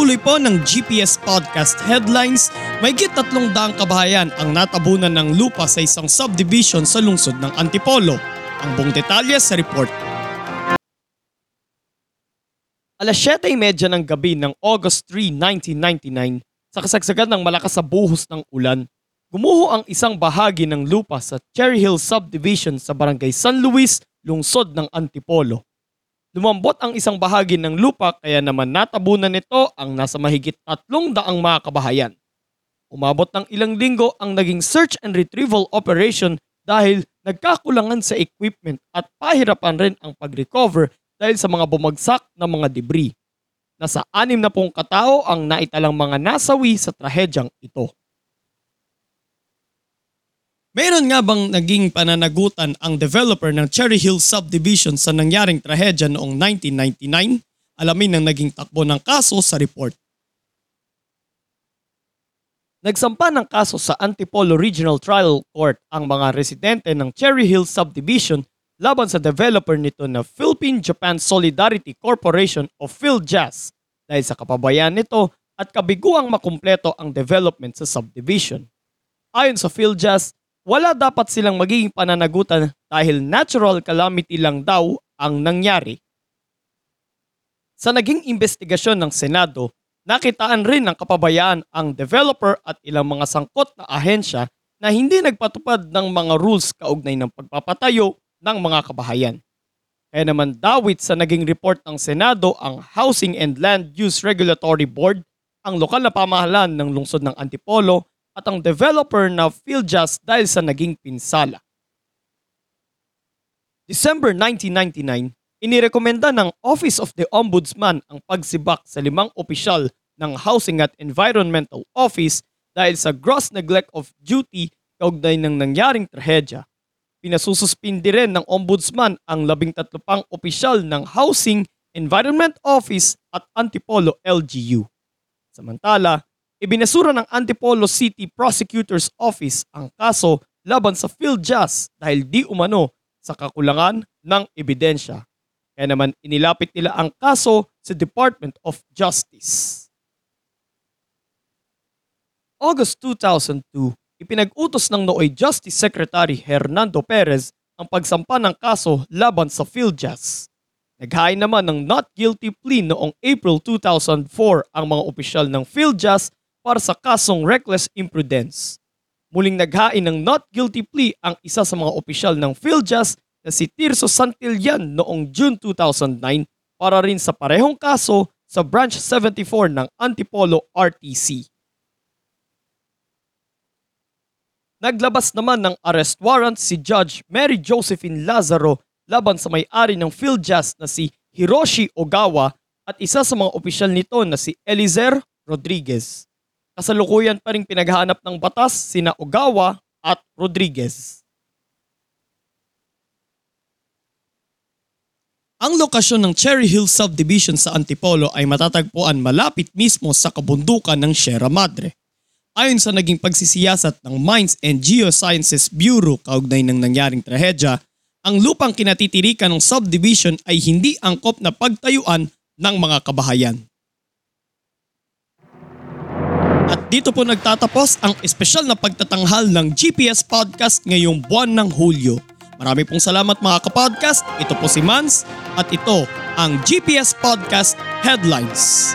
pagpapatuloy po ng GPS Podcast Headlines, may tatlong daang kabahayan ang natabunan ng lupa sa isang subdivision sa lungsod ng Antipolo. Ang buong detalye sa report. Alas 7.30 ng gabi ng August 3, 1999, sa kasagsagan ng malakas sa buhos ng ulan, gumuho ang isang bahagi ng lupa sa Cherry Hill Subdivision sa barangay San Luis, lungsod ng Antipolo. Lumambot ang isang bahagi ng lupa kaya naman natabunan nito ang nasa mahigit tatlong daang mga kabahayan. Umabot ng ilang linggo ang naging search and retrieval operation dahil nagkakulangan sa equipment at pahirapan rin ang pag-recover dahil sa mga bumagsak na mga debris. Nasa anim na pong katao ang naitalang mga nasawi sa trahedyang ito. Mayroon nga bang naging pananagutan ang developer ng Cherry Hill Subdivision sa nangyaring trahedya noong 1999? Alamin ang naging takbo ng kaso sa report. Nagsampa ng kaso sa Antipolo Regional Trial Court ang mga residente ng Cherry Hill Subdivision laban sa developer nito na Philippine Japan Solidarity Corporation o PhilJazz dahil sa kapabayaan nito at kabiguang makumpleto ang development sa subdivision. Ayon sa PhilJazz, wala dapat silang magiging pananagutan dahil natural calamity lang daw ang nangyari. Sa naging investigasyon ng Senado, nakitaan rin ng kapabayaan ang developer at ilang mga sangkot na ahensya na hindi nagpatupad ng mga rules kaugnay ng pagpapatayo ng mga kabahayan. Kaya naman dawit sa naging report ng Senado ang Housing and Land Use Regulatory Board, ang lokal na pamahalaan ng lungsod ng Antipolo at ang developer na PhilJust dahil sa naging pinsala. December 1999, inirekomenda ng Office of the Ombudsman ang pagsibak sa limang opisyal ng Housing at Environmental Office dahil sa gross neglect of duty kaugnay ng nangyaring trahedya. Pinasususpindi rin ng Ombudsman ang labing tatlo pang opisyal ng Housing, Environment Office at Antipolo LGU. Samantala, Ibinasura ng Antipolo City Prosecutor's Office ang kaso laban sa PhilJazz dahil di umano sa kakulangan ng ebidensya. Kaya naman inilapit nila ang kaso sa Department of Justice. August 2002, ipinag-utos ng Nooy Justice Secretary Hernando Perez ang pagsampa ng kaso laban sa PhilJazz. Naghain naman ng not guilty plea noong April 2004 ang mga opisyal ng PhilJazz para sa kasong reckless imprudence. Muling naghain ng not guilty plea ang isa sa mga opisyal ng PhilJust na si Tirso Santillan noong June 2009 para rin sa parehong kaso sa Branch 74 ng Antipolo RTC. Naglabas naman ng arrest warrant si Judge Mary Josephine Lazaro laban sa may-ari ng PhilJust na si Hiroshi Ogawa at isa sa mga opisyal nito na si Elizer Rodriguez kasalukuyan pa rin pinaghahanap ng batas sina Ogawa at Rodriguez. Ang lokasyon ng Cherry Hill Subdivision sa Antipolo ay matatagpuan malapit mismo sa kabundukan ng Sierra Madre. Ayon sa naging pagsisiyasat ng Mines and Geosciences Bureau kaugnay ng nangyaring trahedya, ang lupang kinatitirikan ng subdivision ay hindi angkop na pagtayuan ng mga kabahayan. At dito po nagtatapos ang espesyal na pagtatanghal ng GPS Podcast ngayong buwan ng Hulyo. Marami pong salamat mga kapodcast. Ito po si Mans at ito ang GPS Podcast Headlines.